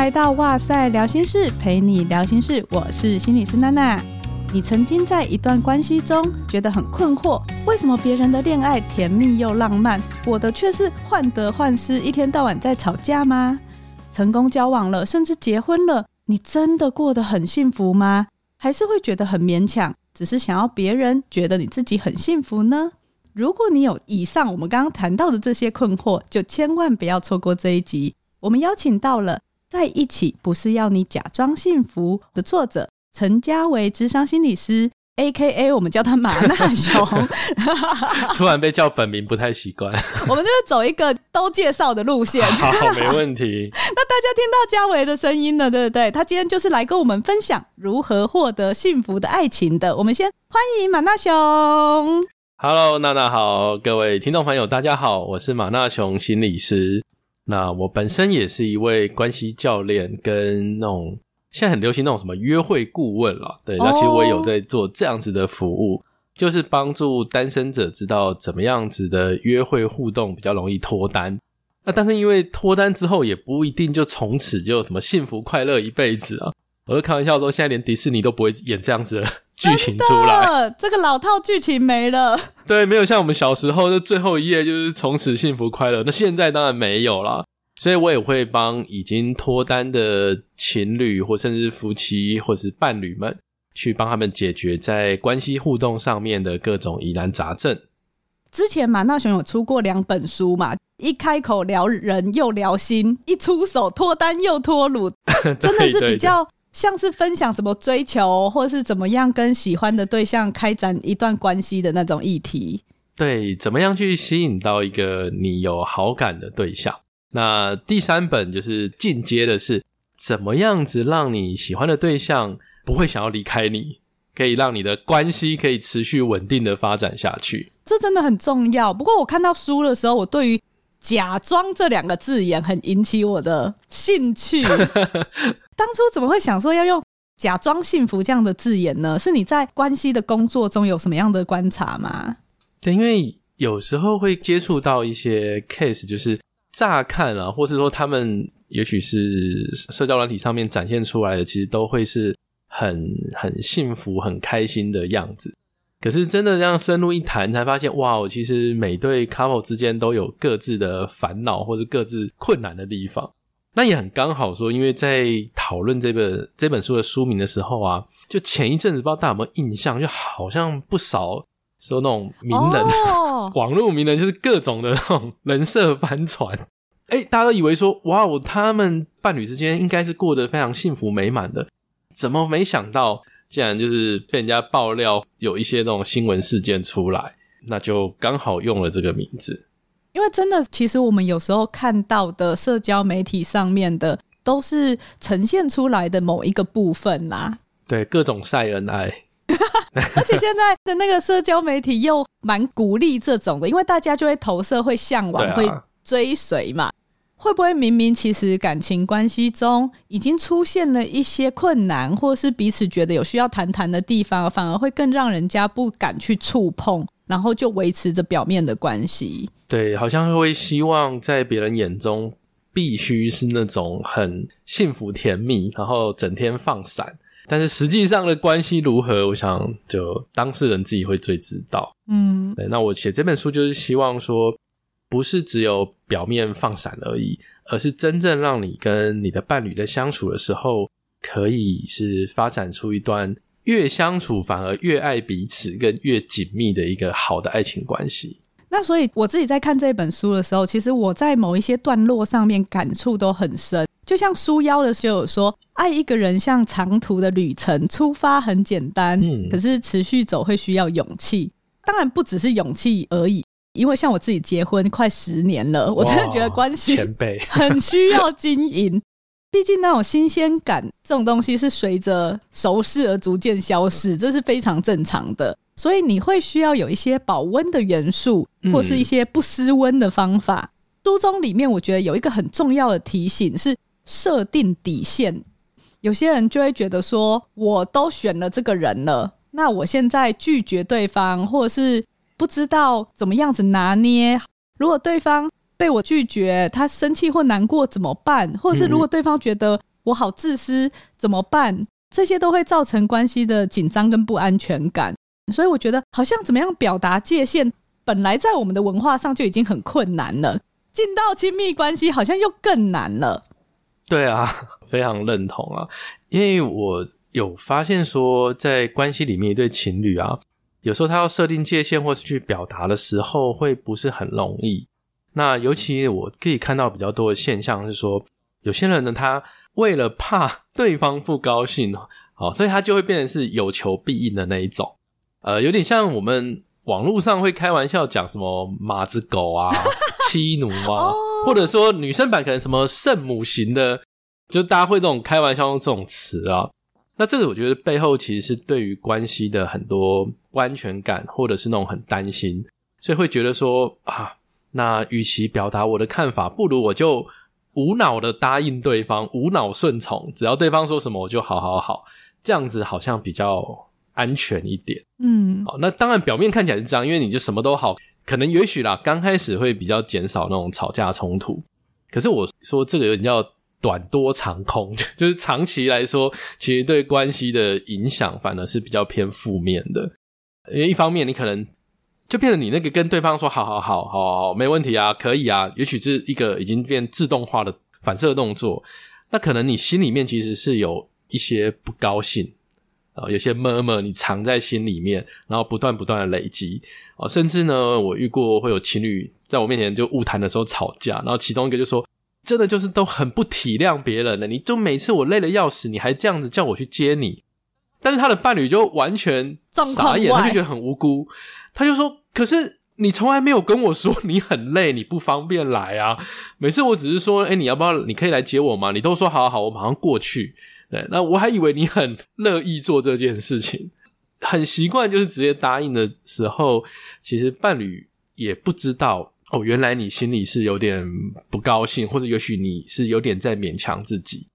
来到哇塞聊心事，陪你聊心事。我是心理师娜娜。你曾经在一段关系中觉得很困惑，为什么别人的恋爱甜蜜又浪漫，我的却是患得患失，一天到晚在吵架吗？成功交往了，甚至结婚了，你真的过得很幸福吗？还是会觉得很勉强，只是想要别人觉得你自己很幸福呢？如果你有以上我们刚刚谈到的这些困惑，就千万不要错过这一集。我们邀请到了。在一起不是要你假装幸福的作者陈家维智商心理师，A.K.A. 我们叫他马纳熊。突然被叫本名不太习惯。我们就是走一个都介绍的路线。好，没问题。那大家听到家维的声音了，对不对？他今天就是来跟我们分享如何获得幸福的爱情的。我们先欢迎马纳熊。Hello，娜娜好，各位听众朋友，大家好，我是马纳熊心理师。那我本身也是一位关系教练，跟那种现在很流行那种什么约会顾问啦。对，那其实我也有在做这样子的服务，就是帮助单身者知道怎么样子的约会互动比较容易脱单。那但是因为脱单之后也不一定就从此就什么幸福快乐一辈子啊。我就开玩笑说，现在连迪士尼都不会演这样子的剧情出来，这个老套剧情没了。对，没有像我们小时候的最后一页就是从此幸福快乐。那现在当然没有啦，所以我也会帮已经脱单的情侣或甚至夫妻或是伴侣们，去帮他们解决在关系互动上面的各种疑难杂症。之前马纳雄有出过两本书嘛，一开口聊人又聊心，一出手脱单又脱鲁，真的是比较。像是分享什么追求，或是怎么样跟喜欢的对象开展一段关系的那种议题。对，怎么样去吸引到一个你有好感的对象？那第三本就是进阶的是，怎么样子让你喜欢的对象不会想要离开你，可以让你的关系可以持续稳定的发展下去。这真的很重要。不过我看到书的时候，我对于“假装”这两个字眼很引起我的兴趣。当初怎么会想说要用“假装幸福”这样的字眼呢？是你在关系的工作中有什么样的观察吗？对，因为有时候会接触到一些 case，就是乍看啊，或是说他们也许是社交软体上面展现出来的，其实都会是很很幸福、很开心的样子。可是真的这样深入一谈，才发现哇，其实每对 couple 之间都有各自的烦恼或者各自困难的地方。那也很刚好说，因为在讨论这本这本书的书名的时候啊，就前一阵子不知道大家有没有印象，就好像不少说那种名人、哦、网络名人，就是各种的那种人设翻船。诶，大家都以为说哇，哦他们伴侣之间应该是过得非常幸福美满的，怎么没想到竟然就是被人家爆料有一些那种新闻事件出来，那就刚好用了这个名字。因为真的，其实我们有时候看到的社交媒体上面的，都是呈现出来的某一个部分啦。对，各种晒恩爱，而且现在的那个社交媒体又蛮鼓励这种的，因为大家就会投射、会向往、会追随嘛。会不会明明其实感情关系中已经出现了一些困难，或是彼此觉得有需要谈谈的地方，反而会更让人家不敢去触碰，然后就维持着表面的关系？对，好像会希望在别人眼中必须是那种很幸福甜蜜，然后整天放闪。但是实际上的关系如何，我想就当事人自己会最知道。嗯，对。那我写这本书就是希望说，不是只有表面放闪而已，而是真正让你跟你的伴侣在相处的时候，可以是发展出一段越相处反而越爱彼此，跟越紧密的一个好的爱情关系。那所以我自己在看这本书的时候，其实我在某一些段落上面感触都很深。就像书腰的时候有说，爱一个人像长途的旅程，出发很简单，嗯，可是持续走会需要勇气。当然不只是勇气而已，因为像我自己结婚快十年了，我真的觉得关系 很需要经营。毕竟那种新鲜感这种东西是随着熟识而逐渐消失，这是非常正常的。所以你会需要有一些保温的元素，或是一些不失温的方法。嗯。书中里面，我觉得有一个很重要的提醒是设定底线。有些人就会觉得说，我都选了这个人了，那我现在拒绝对方，或者是不知道怎么样子拿捏。如果对方被我拒绝，他生气或难过怎么办？或者是如果对方觉得我好自私，怎么办？这些都会造成关系的紧张跟不安全感。所以我觉得，好像怎么样表达界限，本来在我们的文化上就已经很困难了，进到亲密关系好像又更难了。对啊，非常认同啊，因为我有发现说，在关系里面一对情侣啊，有时候他要设定界限或是去表达的时候，会不是很容易。那尤其我可以看到比较多的现象是说，有些人呢，他为了怕对方不高兴，好，所以他就会变成是有求必应的那一种。呃，有点像我们网络上会开玩笑讲什么马子狗啊、妻奴啊，或者说女生版可能什么圣母型的，就大家会这种开玩笑用这种词啊。那这个我觉得背后其实是对于关系的很多不安全感，或者是那种很担心，所以会觉得说啊，那与其表达我的看法，不如我就无脑的答应对方，无脑顺从，只要对方说什么我就好好好，这样子好像比较。安全一点，嗯，好，那当然表面看起来是这样，因为你就什么都好，可能也许啦，刚开始会比较减少那种吵架冲突。可是我说这个有点叫短多长空，就是长期来说，其实对关系的影响反而是比较偏负面的。因为一方面你可能就变成你那个跟对方说好好好好好没问题啊，可以啊，也许是一个已经变自动化的反射动作，那可能你心里面其实是有一些不高兴。有些 murmur 你藏在心里面，然后不断不断的累积哦，甚至呢，我遇过会有情侣在我面前就误谈的时候吵架，然后其中一个就说，真的就是都很不体谅别人的，你就每次我累得要死，你还这样子叫我去接你，但是他的伴侣就完全傻眼，他就觉得很无辜，他就说，可是你从来没有跟我说你很累，你不方便来啊，每次我只是说，诶，你要不要，你可以来接我吗？你都说好好好，我马上过去。对，那我还以为你很乐意做这件事情，很习惯就是直接答应的时候，其实伴侣也不知道哦，原来你心里是有点不高兴，或者也许你是有点在勉强自己，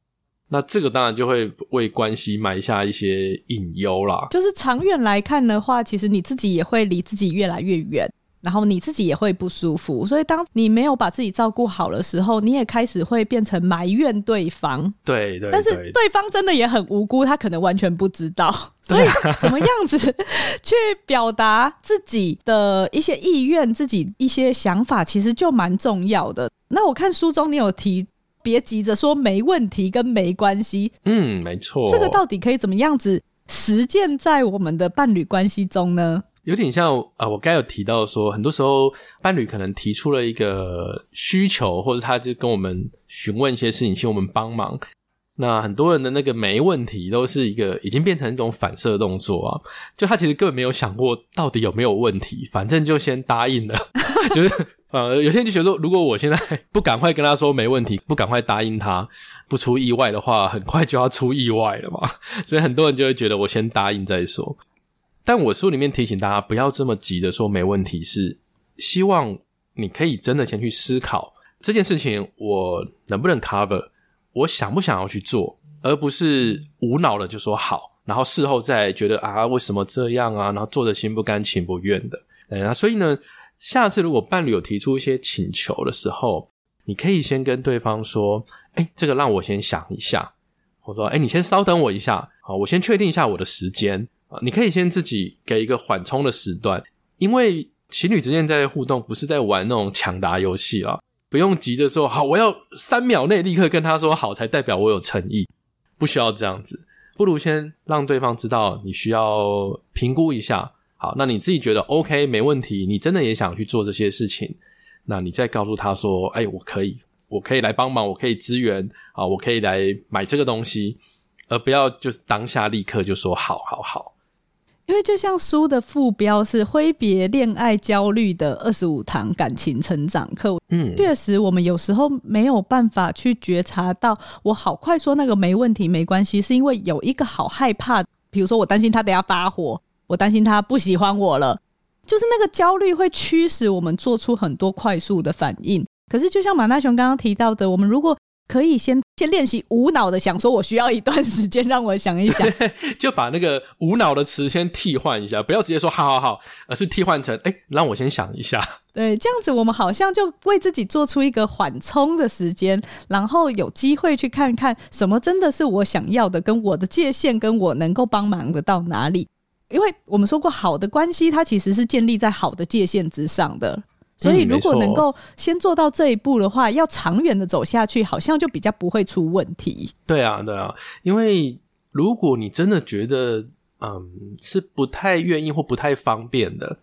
那这个当然就会为关系埋下一些隐忧啦。就是长远来看的话，其实你自己也会离自己越来越远。然后你自己也会不舒服，所以当你没有把自己照顾好的时候，你也开始会变成埋怨对方。对对，对，但是对方真的也很无辜，他可能完全不知道。所以怎么样子去表达自己的一些意愿、自己一些想法，其实就蛮重要的。那我看书中你有提，别急着说没问题跟没关系。嗯，没错。这个到底可以怎么样子实践在我们的伴侣关系中呢？有点像啊，我刚有提到说，很多时候伴侣可能提出了一个需求，或者他就跟我们询问一些事情，请我们帮忙。那很多人的那个没问题，都是一个已经变成一种反射动作啊，就他其实根本没有想过到底有没有问题，反正就先答应了。就是呃，有些人就觉得，如果我现在不赶快跟他说没问题，不赶快答应他，不出意外的话，很快就要出意外了嘛。所以很多人就会觉得，我先答应再说。但我书里面提醒大家不要这么急的说没问题，是希望你可以真的先去思考这件事情我能不能 cover，我想不想要去做，而不是无脑的就说好，然后事后再觉得啊为什么这样啊，然后做的心不甘情不愿的。那所以呢，下次如果伴侣有提出一些请求的时候，你可以先跟对方说，诶，这个让我先想一下，我说，诶，你先稍等我一下，好，我先确定一下我的时间。你可以先自己给一个缓冲的时段，因为情侣之间在互动，不是在玩那种抢答游戏啊，不用急着说好，我要三秒内立刻跟他说好，才代表我有诚意，不需要这样子，不如先让对方知道你需要评估一下，好，那你自己觉得 OK 没问题，你真的也想去做这些事情，那你再告诉他说，哎，我可以，我可以来帮忙，我可以支援啊，我可以来买这个东西，而不要就是当下立刻就说好好好。因为就像书的副标是“挥别恋爱焦虑的二十五堂感情成长课”，嗯，确实，我们有时候没有办法去觉察到，我好快说那个没问题、没关系，是因为有一个好害怕，比如说我担心他等下发火，我担心他不喜欢我了，就是那个焦虑会驱使我们做出很多快速的反应。可是，就像马大雄刚刚提到的，我们如果可以先先练习无脑的想，说我需要一段时间让我想一想，就把那个无脑的词先替换一下，不要直接说好好好，而是替换成哎、欸，让我先想一下。对，这样子我们好像就为自己做出一个缓冲的时间，然后有机会去看看什么真的是我想要的，跟我的界限，跟我能够帮忙的到哪里。因为我们说过，好的关系它其实是建立在好的界限之上的。所以，如果能够先做到这一步的话，嗯、要长远的走下去，好像就比较不会出问题。对啊，对啊，因为如果你真的觉得，嗯，是不太愿意或不太方便的，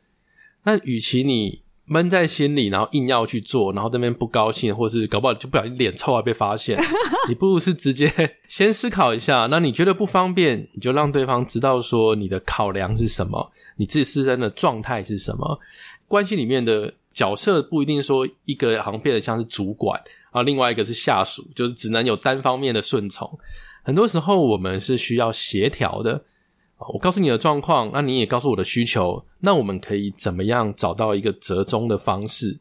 那与其你闷在心里，然后硬要去做，然后那边不高兴，或是搞不好就不小心脸臭啊被发现，你不如是直接先思考一下。那你觉得不方便，你就让对方知道说你的考量是什么，你自己自身的状态是什么，关系里面的。角色不一定说一个好像变得像是主管啊，另外一个是下属，就是只能有单方面的顺从。很多时候我们是需要协调的。我告诉你的状况，那你也告诉我的需求，那我们可以怎么样找到一个折中的方式？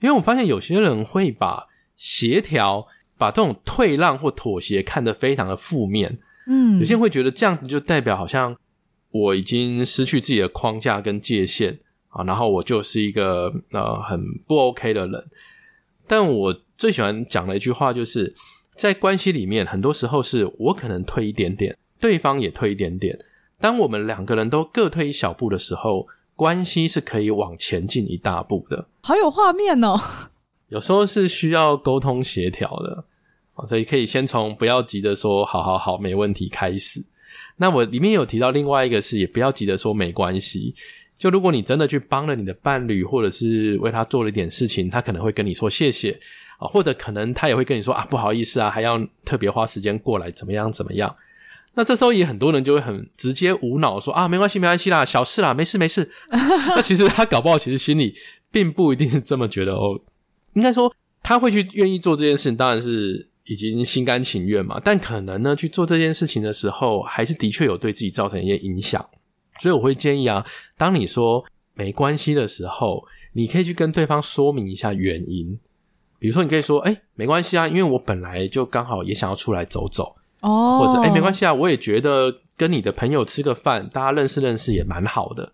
因为我发现有些人会把协调、把这种退让或妥协看得非常的负面。嗯，有些人会觉得这样子就代表好像我已经失去自己的框架跟界限。啊，然后我就是一个呃很不 OK 的人，但我最喜欢讲的一句话就是，在关系里面，很多时候是我可能退一点点，对方也退一点点。当我们两个人都各退一小步的时候，关系是可以往前进一大步的。好有画面哦！有时候是需要沟通协调的，所以可以先从不要急着说好好好没问题开始。那我里面有提到另外一个是，也不要急着说没关系。就如果你真的去帮了你的伴侣，或者是为他做了一点事情，他可能会跟你说谢谢啊，或者可能他也会跟你说啊不好意思啊，还要特别花时间过来，怎么样怎么样？那这时候也很多人就会很直接无脑说啊没关系没关系啦，小事啦，没事没事。那其实他搞不好其实心里并不一定是这么觉得哦，应该说他会去愿意做这件事情，当然是已经心甘情愿嘛，但可能呢去做这件事情的时候，还是的确有对自己造成一些影响。所以我会建议啊，当你说没关系的时候，你可以去跟对方说明一下原因。比如说，你可以说：“哎，没关系啊，因为我本来就刚好也想要出来走走。”哦，或者是“哎，没关系啊，我也觉得跟你的朋友吃个饭，大家认识认识也蛮好的。”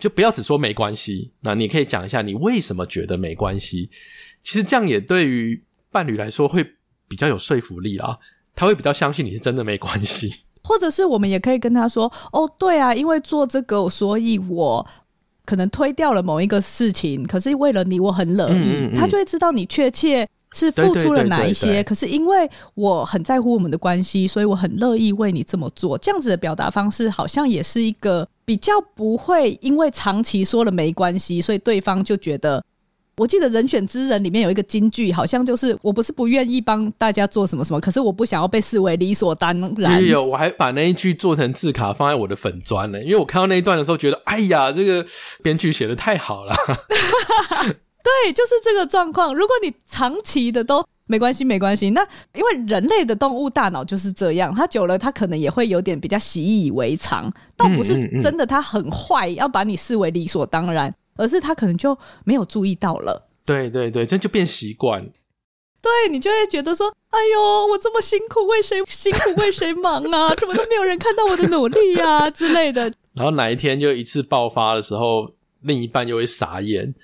就不要只说没关系。那你可以讲一下你为什么觉得没关系。其实这样也对于伴侣来说会比较有说服力啊，他会比较相信你是真的没关系。或者是我们也可以跟他说：“哦，对啊，因为做这个，所以我可能推掉了某一个事情。可是为了你，我很乐意。嗯嗯嗯”他就会知道你确切是付出了哪一些。可是因为我很在乎我们的关系，所以我很乐意为你这么做。这样子的表达方式，好像也是一个比较不会因为长期说了没关系，所以对方就觉得。我记得《人选之人》里面有一个金句，好像就是我不是不愿意帮大家做什么什么，可是我不想要被视为理所当然。有，我还把那一句做成字卡放在我的粉砖呢，因为我看到那一段的时候，觉得哎呀，这个编剧写的太好了。对，就是这个状况。如果你长期的都没关系，没关系，那因为人类的动物大脑就是这样，它久了它可能也会有点比较习以为常，倒不是真的它很坏，要把你视为理所当然。而是他可能就没有注意到了，对对对，这就变习惯，对，你就会觉得说，哎呦，我这么辛苦，为谁 辛苦为谁忙啊？怎么都没有人看到我的努力呀、啊、之类的。然后哪一天就一次爆发的时候，另一半又会傻眼，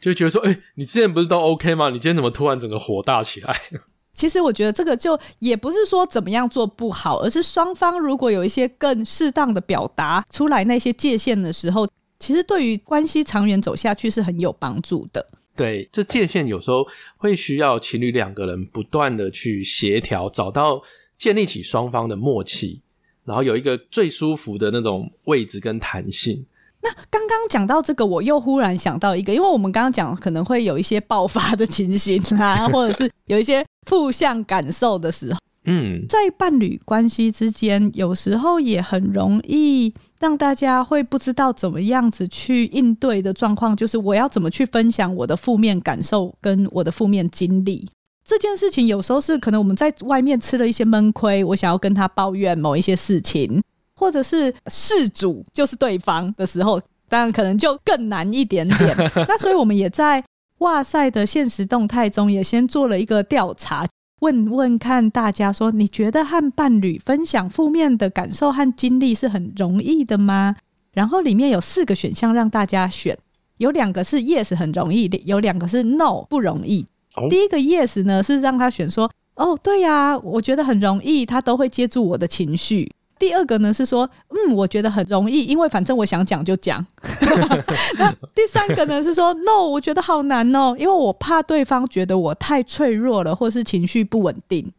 就觉得说，哎、欸，你之前不是都 OK 吗？你今天怎么突然整个火大起来？其实我觉得这个就也不是说怎么样做不好，而是双方如果有一些更适当的表达出来那些界限的时候。其实对于关系长远走下去是很有帮助的。对，这界限有时候会需要情侣两个人不断的去协调，找到建立起双方的默契，然后有一个最舒服的那种位置跟弹性。那刚刚讲到这个，我又忽然想到一个，因为我们刚刚讲可能会有一些爆发的情形啊，或者是有一些负向感受的时候。嗯，在伴侣关系之间，有时候也很容易让大家会不知道怎么样子去应对的状况，就是我要怎么去分享我的负面感受跟我的负面经历。这件事情有时候是可能我们在外面吃了一些闷亏，我想要跟他抱怨某一些事情，或者是事主就是对方的时候，当然可能就更难一点点。那所以我们也在哇塞的现实动态中也先做了一个调查。问问看大家说，你觉得和伴侣分享负面的感受和经历是很容易的吗？然后里面有四个选项让大家选，有两个是 yes 很容易，有两个是 no 不容易。哦、第一个 yes 呢是让他选说，哦，对呀，我觉得很容易，他都会接住我的情绪。第二个呢是说，嗯，我觉得很容易，因为反正我想讲就讲。那第三个呢是说，no，我觉得好难哦，因为我怕对方觉得我太脆弱了，或是情绪不稳定。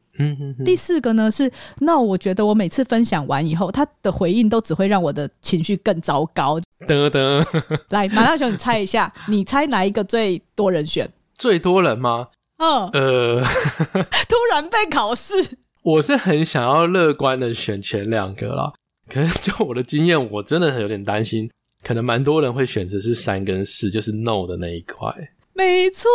第四个呢是，no，我觉得我每次分享完以后，他的回应都只会让我的情绪更糟糕。得得，来，马大雄，你猜一下，你猜哪一个最多人选？最多人吗？嗯，呃，突然被考试。我是很想要乐观的选前两个啦，可是就我的经验，我真的很有点担心，可能蛮多人会选择是三跟四，就是 no 的那一块。没错，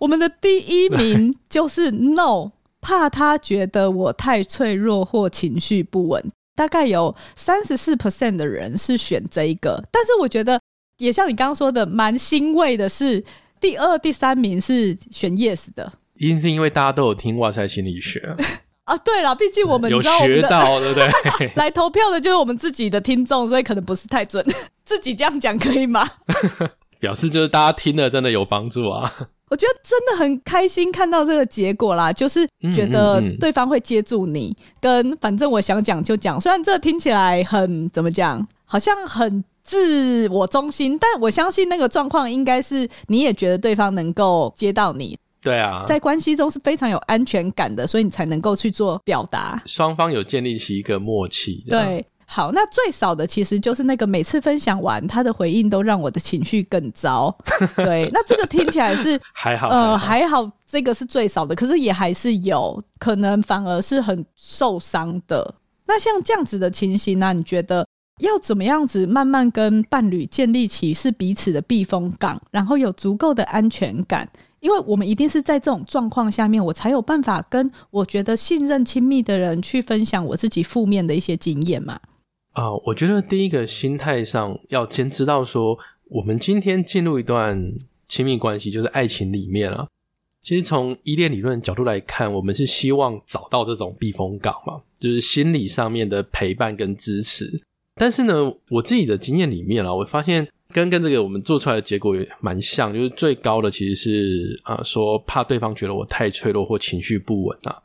我们的第一名就是 no，怕他觉得我太脆弱或情绪不稳。大概有三十四 percent 的人是选这一个，但是我觉得也像你刚刚说的，蛮欣慰的是，第二、第三名是选 yes 的，一定是因为大家都有听哇塞心理学。啊，对了，毕竟我们有学到，对不对？来投票的就是我们自己的听众，所以可能不是太准。自己这样讲可以吗？表示就是大家听了真的有帮助啊！我觉得真的很开心看到这个结果啦，就是觉得对方会接住你，跟反正我想讲就讲。虽然这听起来很怎么讲，好像很自我中心，但我相信那个状况应该是你也觉得对方能够接到你。对啊，在关系中是非常有安全感的，所以你才能够去做表达。双方有建立起一个默契。对，好，那最少的其实就是那个每次分享完他的回应都让我的情绪更糟。对，那这个听起来是还好，呃，还好，这个是最少的，可是也还是有可能反而是很受伤的。那像这样子的情形呢、啊？你觉得要怎么样子慢慢跟伴侣建立起是彼此的避风港，然后有足够的安全感？因为我们一定是在这种状况下面，我才有办法跟我觉得信任、亲密的人去分享我自己负面的一些经验嘛。啊、呃，我觉得第一个心态上要先知道说，我们今天进入一段亲密关系，就是爱情里面啊。其实从依恋理论角度来看，我们是希望找到这种避风港嘛，就是心理上面的陪伴跟支持。但是呢，我自己的经验里面啊，我发现。跟跟这个我们做出来的结果也蛮像，就是最高的其实是啊、呃，说怕对方觉得我太脆弱或情绪不稳啊。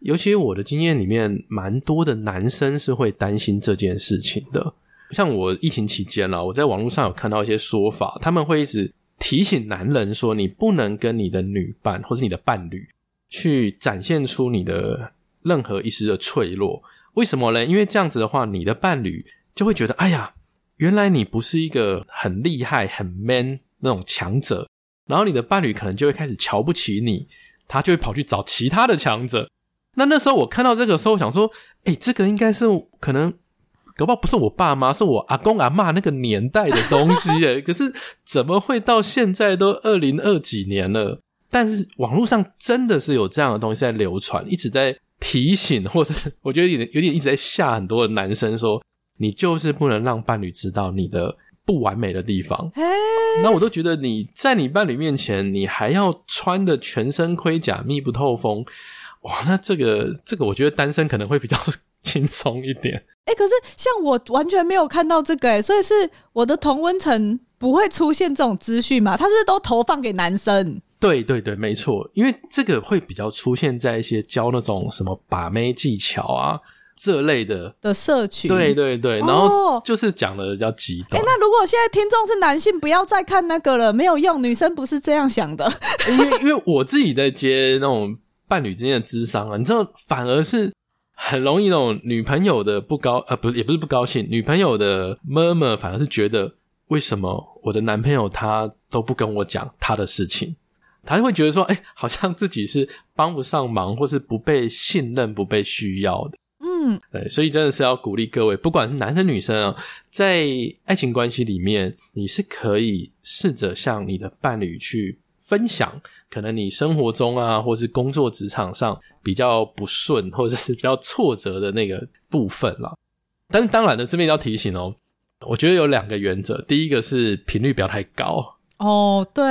尤其我的经验里面，蛮多的男生是会担心这件事情的。像我疫情期间啊，我在网络上有看到一些说法，他们会一直提醒男人说，你不能跟你的女伴或是你的伴侣去展现出你的任何一丝的脆弱。为什么呢？因为这样子的话，你的伴侣就会觉得，哎呀。原来你不是一个很厉害、很 man 那种强者，然后你的伴侣可能就会开始瞧不起你，他就会跑去找其他的强者。那那时候我看到这个时候，我想说，诶，这个应该是可能，搞不好不是我爸妈，是我阿公阿嬷那个年代的东西诶。可是怎么会到现在都二零二几年了？但是网络上真的是有这样的东西在流传，一直在提醒，或者是我觉得有点有点一直在吓很多的男生说。你就是不能让伴侣知道你的不完美的地方。那我都觉得你在你伴侣面前，你还要穿的全身盔甲、密不透风，哇！那这个这个，我觉得单身可能会比较 轻松一点。哎、欸，可是像我完全没有看到这个、欸，哎，所以是我的同温层不会出现这种资讯嘛？他是不是都投放给男生？对对对，没错，因为这个会比较出现在一些教那种什么把妹技巧啊。这类的的社群，对对对，然后就是讲的比较极端。哎、哦欸，那如果现在听众是男性，不要再看那个了，没有用。女生不是这样想的。因为因为我自己在接那种伴侣之间的智商啊，你知道，反而是很容易那种女朋友的不高，呃，不是，也不是不高兴，女朋友的 murmur 反而是觉得，为什么我的男朋友他都不跟我讲他的事情，他就会觉得说，哎、欸，好像自己是帮不上忙，或是不被信任、不被需要的。嗯，对，所以真的是要鼓励各位，不管是男生女生啊，在爱情关系里面，你是可以试着向你的伴侣去分享，可能你生活中啊，或是工作职场上比较不顺，或者是比较挫折的那个部分啦。但是当然呢，这边要提醒哦，我觉得有两个原则，第一个是频率不要太高。哦，对。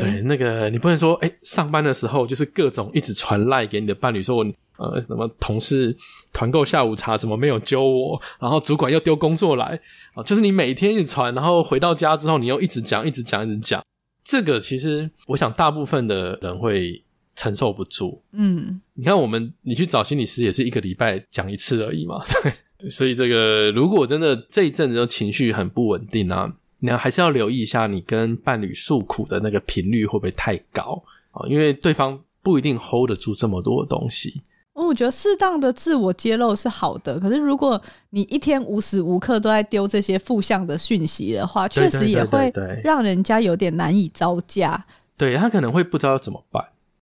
对，那个你不能说，哎，上班的时候就是各种一直传赖给你的伴侣，说我呃什么同事团购下午茶怎么没有揪我，然后主管又丢工作来啊，就是你每天一直传，然后回到家之后你又一直讲，一直讲，一直讲，这个其实我想大部分的人会承受不住。嗯，你看我们你去找心理师也是一个礼拜讲一次而已嘛，对，所以这个如果真的这一阵子都情绪很不稳定啊。你还是要留意一下，你跟伴侣诉苦的那个频率会不会太高啊？因为对方不一定 hold 得住这么多东西。我觉得适当的自我揭露是好的，可是如果你一天无时无刻都在丢这些负向的讯息的话，确实也会让人家有点难以招架。对，他可能会不知道怎么办。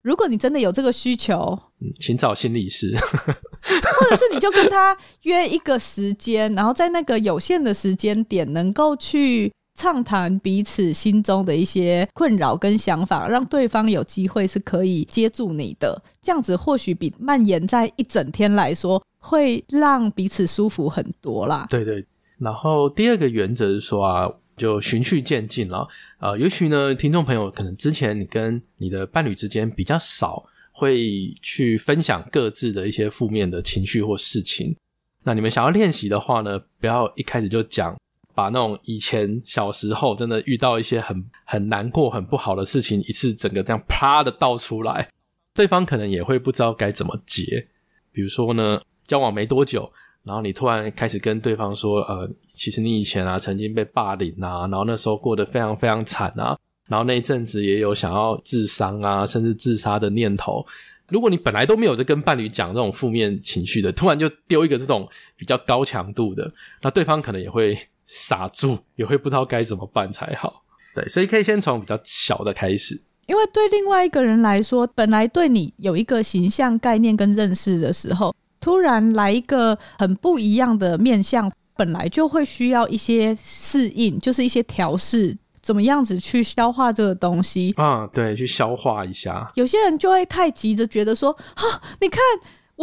如果你真的有这个需求，嗯，请找心理师，或者是你就跟他约一个时间，然后在那个有限的时间点，能够去畅谈彼此心中的一些困扰跟想法，让对方有机会是可以接住你的。这样子或许比蔓延在一整天来说，会让彼此舒服很多啦。对对，然后第二个原则是说啊。就循序渐进了，呃，也许呢，听众朋友可能之前你跟你的伴侣之间比较少会去分享各自的一些负面的情绪或事情，那你们想要练习的话呢，不要一开始就讲，把那种以前小时候真的遇到一些很很难过、很不好的事情，一次整个这样啪的倒出来，对方可能也会不知道该怎么接。比如说呢，交往没多久。然后你突然开始跟对方说，呃，其实你以前啊曾经被霸凌啊，然后那时候过得非常非常惨啊，然后那一阵子也有想要自伤啊，甚至自杀的念头。如果你本来都没有在跟伴侣讲这种负面情绪的，突然就丢一个这种比较高强度的，那对方可能也会傻住，也会不知道该怎么办才好。对，所以可以先从比较小的开始，因为对另外一个人来说，本来对你有一个形象概念跟认识的时候。突然来一个很不一样的面相，本来就会需要一些适应，就是一些调试，怎么样子去消化这个东西啊？对，去消化一下。有些人就会太急着觉得说，啊，你看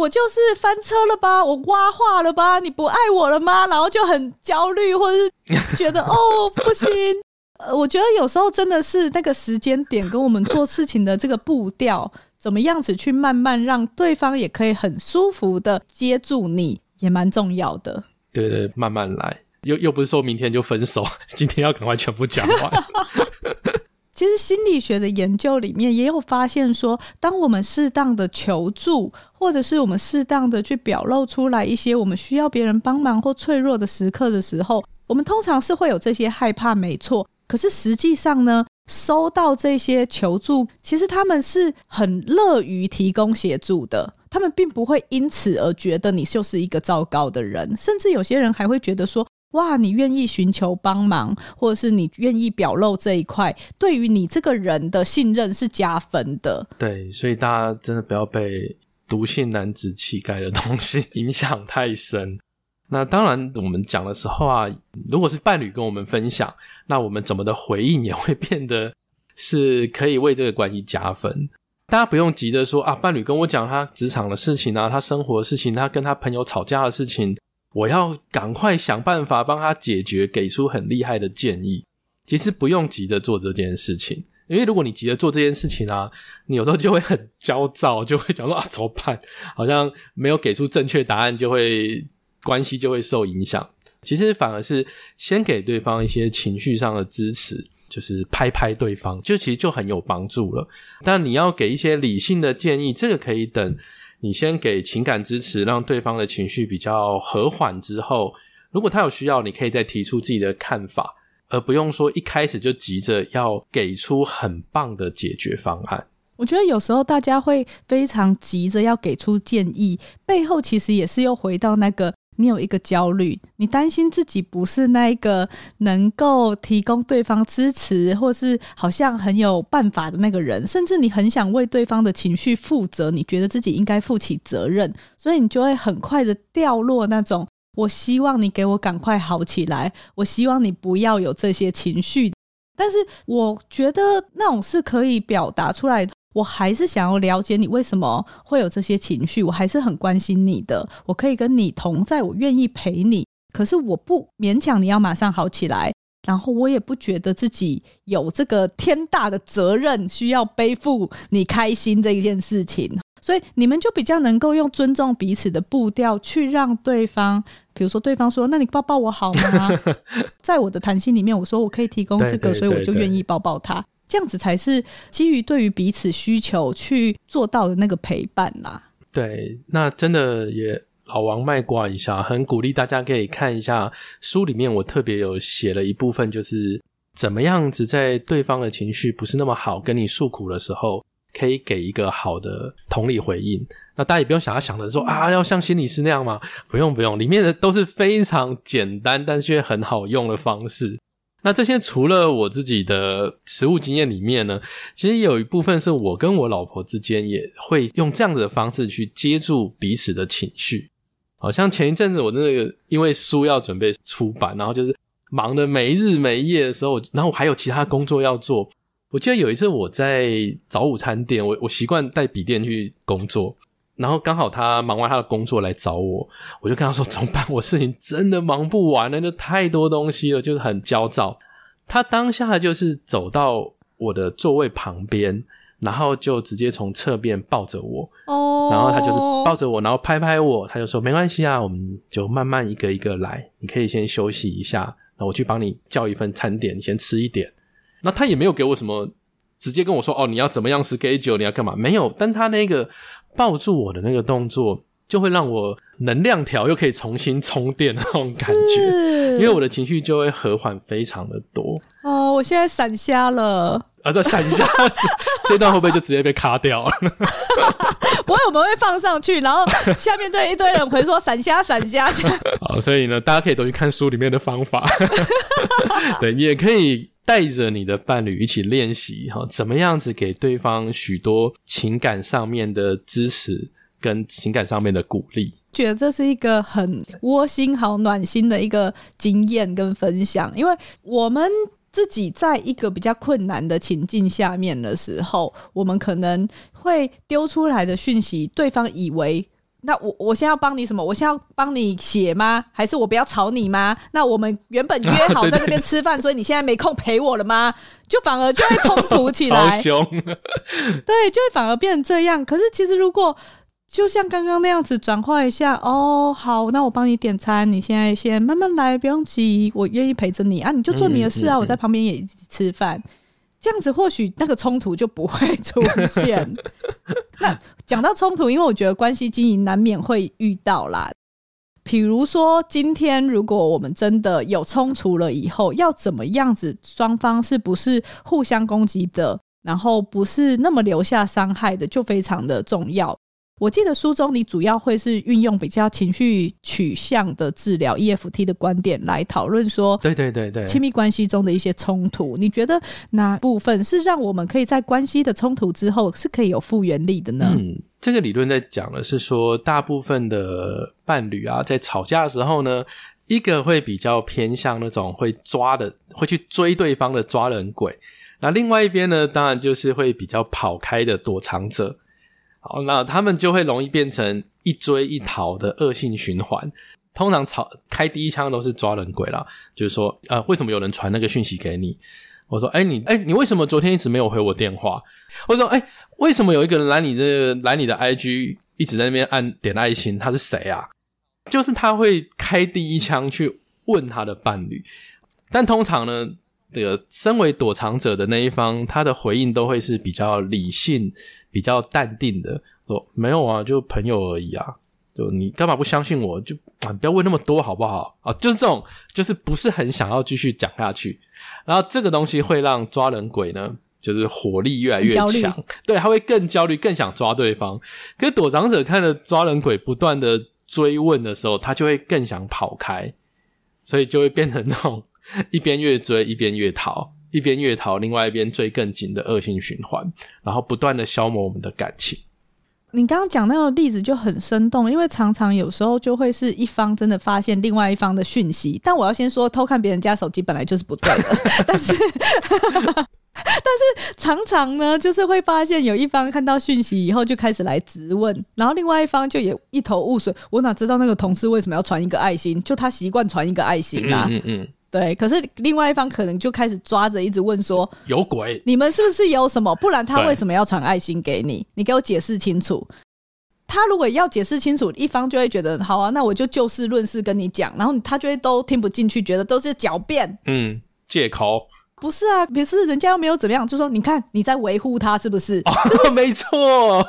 我就是翻车了吧，我挖化了吧，你不爱我了吗？然后就很焦虑，或者是觉得 哦不行。呃，我觉得有时候真的是那个时间点跟我们做事情的这个步调。怎么样子去慢慢让对方也可以很舒服的接住你，也蛮重要的。对对，慢慢来，又又不是说明天就分手，今天要赶快全部讲完。其实心理学的研究里面也有发现说，当我们适当的求助，或者是我们适当的去表露出来一些我们需要别人帮忙或脆弱的时刻的时候，我们通常是会有这些害怕，没错。可是实际上呢，收到这些求助，其实他们是很乐于提供协助的，他们并不会因此而觉得你就是一个糟糕的人，甚至有些人还会觉得说：“哇，你愿意寻求帮忙，或者是你愿意表露这一块，对于你这个人的信任是加分的。”对，所以大家真的不要被毒性男子气概的东西 影响太深。那当然，我们讲的时候啊，如果是伴侣跟我们分享，那我们怎么的回应也会变得是可以为这个关系加分。大家不用急着说啊，伴侣跟我讲他职场的事情啊，他生活的事情，他跟他朋友吵架的事情，我要赶快想办法帮他解决，给出很厉害的建议。其实不用急着做这件事情，因为如果你急着做这件事情啊，你有时候就会很焦躁，就会讲说啊，怎么办？好像没有给出正确答案，就会。关系就会受影响。其实反而是先给对方一些情绪上的支持，就是拍拍对方，就其实就很有帮助了。但你要给一些理性的建议，这个可以等你先给情感支持，让对方的情绪比较和缓之后，如果他有需要，你可以再提出自己的看法，而不用说一开始就急着要给出很棒的解决方案。我觉得有时候大家会非常急着要给出建议，背后其实也是又回到那个。你有一个焦虑，你担心自己不是那一个能够提供对方支持，或是好像很有办法的那个人，甚至你很想为对方的情绪负责，你觉得自己应该负起责任，所以你就会很快的掉落那种。我希望你给我赶快好起来，我希望你不要有这些情绪，但是我觉得那种是可以表达出来的。我还是想要了解你为什么会有这些情绪，我还是很关心你的，我可以跟你同在，我愿意陪你。可是我不勉强你要马上好起来，然后我也不觉得自己有这个天大的责任需要背负你开心这一件事情，所以你们就比较能够用尊重彼此的步调去让对方，比如说对方说：“那你抱抱我好吗？” 在我的谈心里面，我说我可以提供这个，对对对对，所以我就愿意抱抱他。这样子才是基于对于彼此需求去做到的那个陪伴啦。对，那真的也。老王卖瓜一下，很鼓励大家可以看一下书里面，我特别有写了一部分，就是怎么样子在对方的情绪不是那么好，跟你诉苦的时候，可以给一个好的同理回应。那大家也不用想要想的说啊，要像心理师那样吗？不用不用，里面的都是非常简单，但是却很好用的方式。那这些除了我自己的实务经验里面呢，其实有一部分是我跟我老婆之间也会用这样子的方式去接住彼此的情绪。好像前一阵子我那个因为书要准备出版，然后就是忙得没日没夜的时候，然后我还有其他工作要做。我记得有一次我在早午餐店，我我习惯带笔电去工作，然后刚好他忙完他的工作来找我，我就跟他说怎么办？我事情真的忙不完了，那太多东西了，就是很焦躁。他当下就是走到我的座位旁边。然后就直接从侧边抱着我，oh. 然后他就是抱着我，然后拍拍我，他就说没关系啊，我们就慢慢一个一个来，你可以先休息一下，那我去帮你叫一份餐点，你先吃一点。那他也没有给我什么，直接跟我说哦，你要怎么样 schedule，你要干嘛？没有，但他那个抱住我的那个动作，就会让我能量条又可以重新充电那种感觉，因为我的情绪就会和缓非常的多。哦，oh, 我现在闪瞎了。啊，再闪一下，这段会不会就直接被卡掉了？不会，我们会放上去，然后 下面对一堆人回说“闪瞎，闪瞎”。好，所以呢，大家可以都去看书里面的方法。对，也可以带着你的伴侣一起练习哈，怎么样子给对方许多情感上面的支持跟情感上面的鼓励。觉得这是一个很窝心、好暖心的一个经验跟分享，因为我们。自己在一个比较困难的情境下面的时候，我们可能会丢出来的讯息，对方以为，那我我现在要帮你什么？我现在要帮你写吗？还是我不要吵你吗？那我们原本约好在那边吃饭，所以你现在没空陪我了吗？就反而就会冲突起来，对，就会反而变成这样。可是其实如果就像刚刚那样子转化一下哦，好，那我帮你点餐，你现在先慢慢来，不用急，我愿意陪着你啊，你就做你的事啊，嗯嗯嗯、我在旁边也一起吃饭，这样子或许那个冲突就不会出现。那讲到冲突，因为我觉得关系经营难免会遇到啦，比如说今天如果我们真的有冲突了以后，要怎么样子，双方是不是互相攻击的，然后不是那么留下伤害的，就非常的重要。我记得书中你主要会是运用比较情绪取向的治疗 EFT 的观点来讨论说，对对对对，亲密关系中的一些冲突，你觉得哪部分是让我们可以在关系的冲突之后是可以有复原力的呢？嗯，这个理论在讲的是说，大部分的伴侣啊，在吵架的时候呢，一个会比较偏向那种会抓的，会去追对方的抓人鬼，那另外一边呢，当然就是会比较跑开的躲藏者。好，那他们就会容易变成一追一逃的恶性循环。通常吵开第一枪都是抓人鬼啦，就是说，呃，为什么有人传那个讯息给你？我说，哎、你，哎、你为什么昨天一直没有回我电话？我说，哎、为什么有一个人来你的来你的 IG 一直在那边按点爱心？他是谁啊？就是他会开第一枪去问他的伴侣，但通常呢，这个身为躲藏者的那一方，他的回应都会是比较理性。比较淡定的说，没有啊，就朋友而已啊，就你干嘛不相信我？就啊，不要问那么多好不好？啊，就是这种，就是不是很想要继续讲下去。然后这个东西会让抓人鬼呢，就是火力越来越强，对，他会更焦虑，更想抓对方。可是躲藏者看着抓人鬼不断的追问的时候，他就会更想跑开，所以就会变成那种 一边越追一边越逃。一边越逃，另外一边追更紧的恶性循环，然后不断的消磨我们的感情。你刚刚讲那个例子就很生动，因为常常有时候就会是一方真的发现另外一方的讯息，但我要先说，偷看别人家手机本来就是不对的，但是 但是常常呢，就是会发现有一方看到讯息以后就开始来质问，然后另外一方就也一头雾水。我哪知道那个同事为什么要传一个爱心？就他习惯传一个爱心啊。嗯嗯，嗯。对，可是另外一方可能就开始抓着，一直问说：“有鬼？你们是不是有什么？不然他为什么要传爱心给你？你给我解释清楚。”他如果要解释清楚，一方就会觉得好啊，那我就就事论事跟你讲，然后他就会都听不进去，觉得都是狡辩，嗯，借口。不是啊，可是人家又没有怎么样，就说你看你在维护他是不是？哦就是、没错，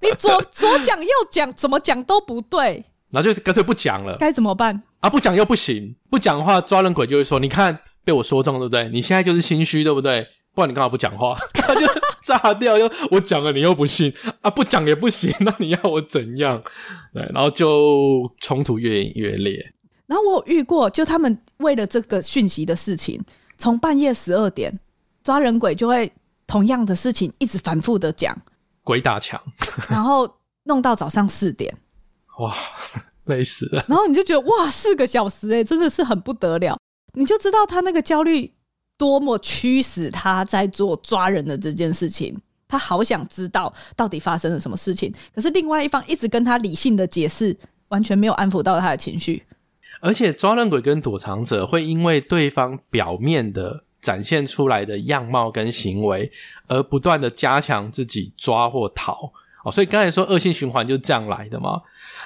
你左左讲右讲，怎么讲都不对，然后就干脆不讲了，该怎么办？啊，不讲又不行，不讲的话抓人鬼就会说，你看被我说中对不对？你现在就是心虚对不对？不然你干嘛不讲话？他就炸掉，又我讲了你又不信啊，不讲也不行，那你要我怎样？对，然后就冲突越演越烈。然后我有遇过，就他们为了这个讯息的事情。从半夜十二点抓人鬼，就会同样的事情一直反复的讲，鬼打墙，然后弄到早上四点，哇，累死了。然后你就觉得哇，四个小时哎，真的是很不得了。你就知道他那个焦虑多么驱使他在做抓人的这件事情。他好想知道到底发生了什么事情，可是另外一方一直跟他理性的解释，完全没有安抚到他的情绪。而且抓人鬼跟躲藏者会因为对方表面的展现出来的样貌跟行为，而不断的加强自己抓或逃哦。所以刚才说恶性循环就是这样来的嘛。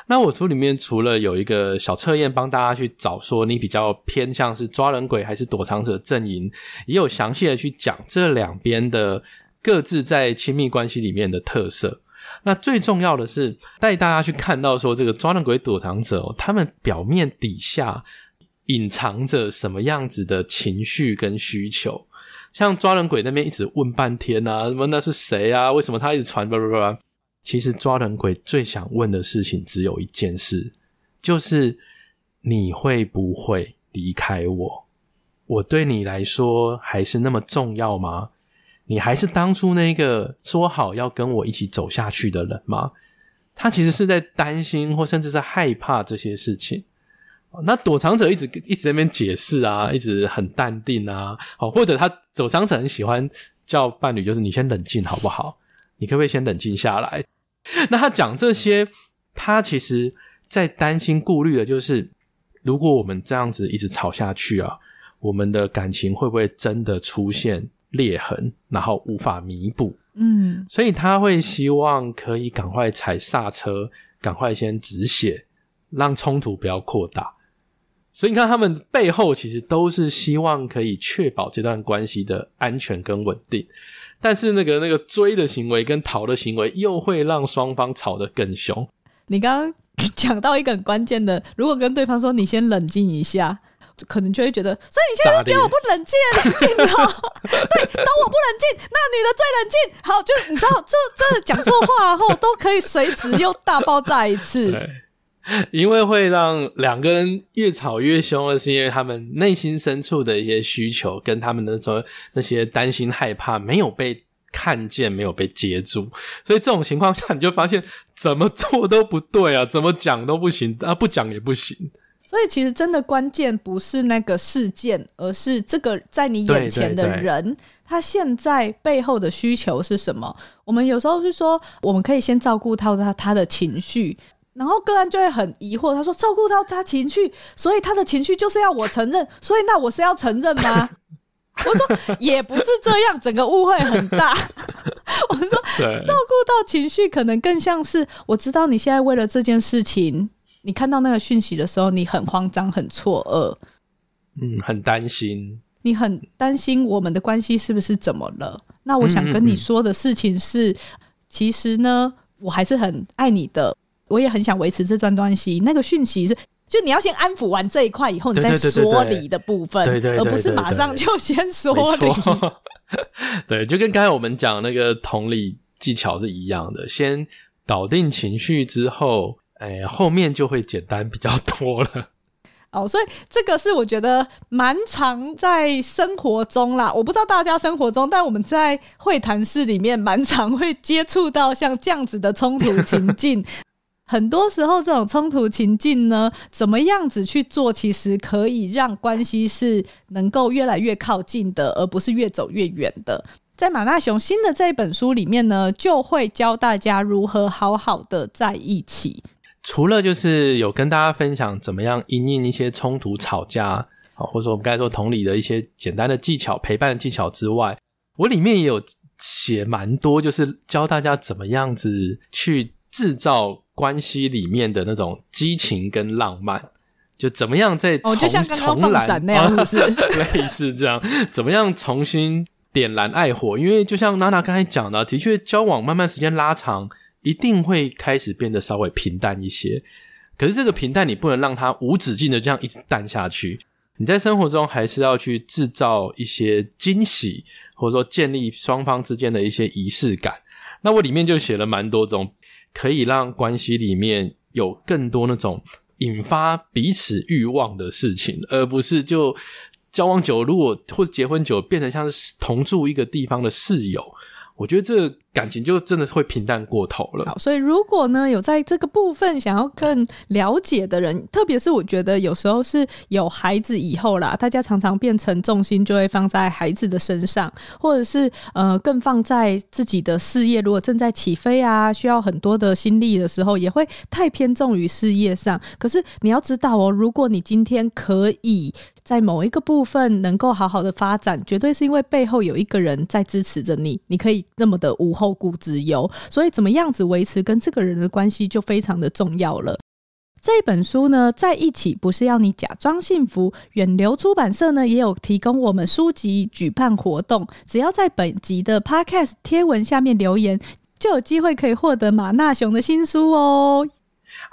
那我书里面除了有一个小测验帮大家去找说你比较偏向是抓人鬼还是躲藏者阵营，也有详细的去讲这两边的各自在亲密关系里面的特色。那最重要的是带大家去看到说，这个抓人鬼躲藏者，他们表面底下隐藏着什么样子的情绪跟需求。像抓人鬼那边一直问半天啊，什么那是谁啊？为什么他一直传？叭叭叭。其实抓人鬼最想问的事情只有一件事，就是你会不会离开我？我对你来说还是那么重要吗？你还是当初那个说好要跟我一起走下去的人吗？他其实是在担心或甚至是害怕这些事情。那躲藏者一直一直在那边解释啊，一直很淡定啊，好，或者他走藏者很喜欢叫伴侣，就是你先冷静好不好？你可不可以先冷静下来？那他讲这些，他其实在担心顾虑的就是，如果我们这样子一直吵下去啊，我们的感情会不会真的出现裂痕，然后无法弥补，嗯，所以他会希望可以赶快踩刹车，赶快先止血，让冲突不要扩大。所以你看，他们背后其实都是希望可以确保这段关系的安全跟稳定，但是那个那个追的行为跟逃的行为，又会让双方吵得更凶。你刚刚 讲到一个很关键的，如果跟对方说“你先冷静一下”。可能就会觉得，所以你现在就觉得我不冷静，冷静哦。对，当我不冷静，那女的最冷静。好，就你知道，这这讲错话后都可以随时又大爆炸一次。对，因为会让两个人越吵越凶的是因为他们内心深处的一些需求跟他们的说那些担心害怕没有被看见，没有被接住，所以这种情况下你就发现怎么做都不对啊，怎么讲都不行 啊，不讲也不行。所以其实真的关键不是那个事件，而是这个在你眼前的人，他现在背后的需求是什么？我们有时候是说，我们可以先照顾到他他的情绪，然后个案就会很疑惑，他说照顾到他情绪，所以他的情绪就是要我承认，所以那我是要承认吗？我说也不是这样，整个误会很大。我说照顾到情绪，可能更像是我知道你现在为了这件事情。你看到那个讯息的时候，你很慌张、很错愕，嗯，很担心。你很担心我们的关系是不是怎么了？那我想跟你说的事情是，嗯嗯嗯，其实呢，我还是很爱你的，我也很想维持这段关系。那个讯息是，就你要先安抚完这一块以后，你再说理的部分，而不是马上就先说理。对，就跟刚才我们讲那个同理技巧是一样的，先搞定情绪之后。哎，后面就会简单比较多了。哦，所以这个是我觉得蛮常在生活中啦。我不知道大家生活中，但我们在会谈室里面蛮常会接触到像这样子的冲突情境。很多时候，这种冲突情境呢，怎么样子去做，其实可以让关系是能够越来越靠近的，而不是越走越远的。在马大雄新的这一本书里面呢，就会教大家如何好好的在一起。除了就是有跟大家分享怎么样因应一些冲突吵架好，或者说我们刚才说同理的一些简单的技巧、陪伴的技巧之外，我里面也有写蛮多，就是教大家怎么样子去制造关系里面的那种激情跟浪漫，就怎么样再重哦，就像刚刚放闪那样，是不是？类似这样，怎么样重新点燃爱火？因为就像娜娜刚才讲的，的确交往慢慢时间拉长，一定会开始变得稍微平淡一些。可是这个平淡，你不能让它无止境的这样一直淡下去。你在生活中还是要去制造一些惊喜，或者说建立双方之间的一些仪式感。那我里面就写了蛮多种可以让关系里面有更多那种引发彼此欲望的事情，而不是就交往久，如果或者结婚久，变成像是同住一个地方的室友。我觉得这感情就真的会平淡过头了。好，所以如果呢有在这个部分想要更了解的人，特别是我觉得有时候是有孩子以后啦，大家常常变成重心就会放在孩子的身上，或者是呃更放在自己的事业，如果正在起飞啊，需要很多的心力的时候，也会太偏重于事业上。可是你要知道哦，如果你今天可以。在某一个部分能够好好的发展，绝对是因为背后有一个人在支持着你，你可以那么的无后顾之忧。所以，怎么样子维持跟这个人的关系就非常的重要了。这本书呢，在一起不是要你假装幸福。远流出版社呢也有提供我们书籍举办活动，只要在本集的 Podcast 贴文下面留言，就有机会可以获得马纳熊的新书哦。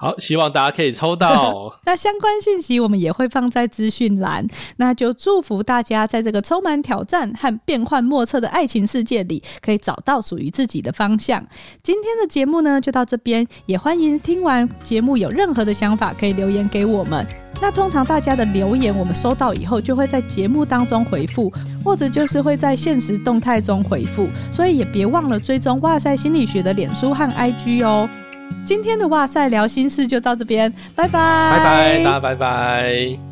好，希望大家可以抽到。那相关信息我们也会放在资讯栏。那就祝福大家在这个充满挑战和变幻莫测的爱情世界里，可以找到属于自己的方向。今天的节目呢，就到这边。也欢迎听完节目有任何的想法，可以留言给我们。那通常大家的留言，我们收到以后就会在节目当中回复，或者就是会在现实动态中回复。所以也别忘了追踪哇塞心理学的脸书和 IG 哦。今天的哇塞聊心事就到这边，拜拜，拜拜，大家拜拜。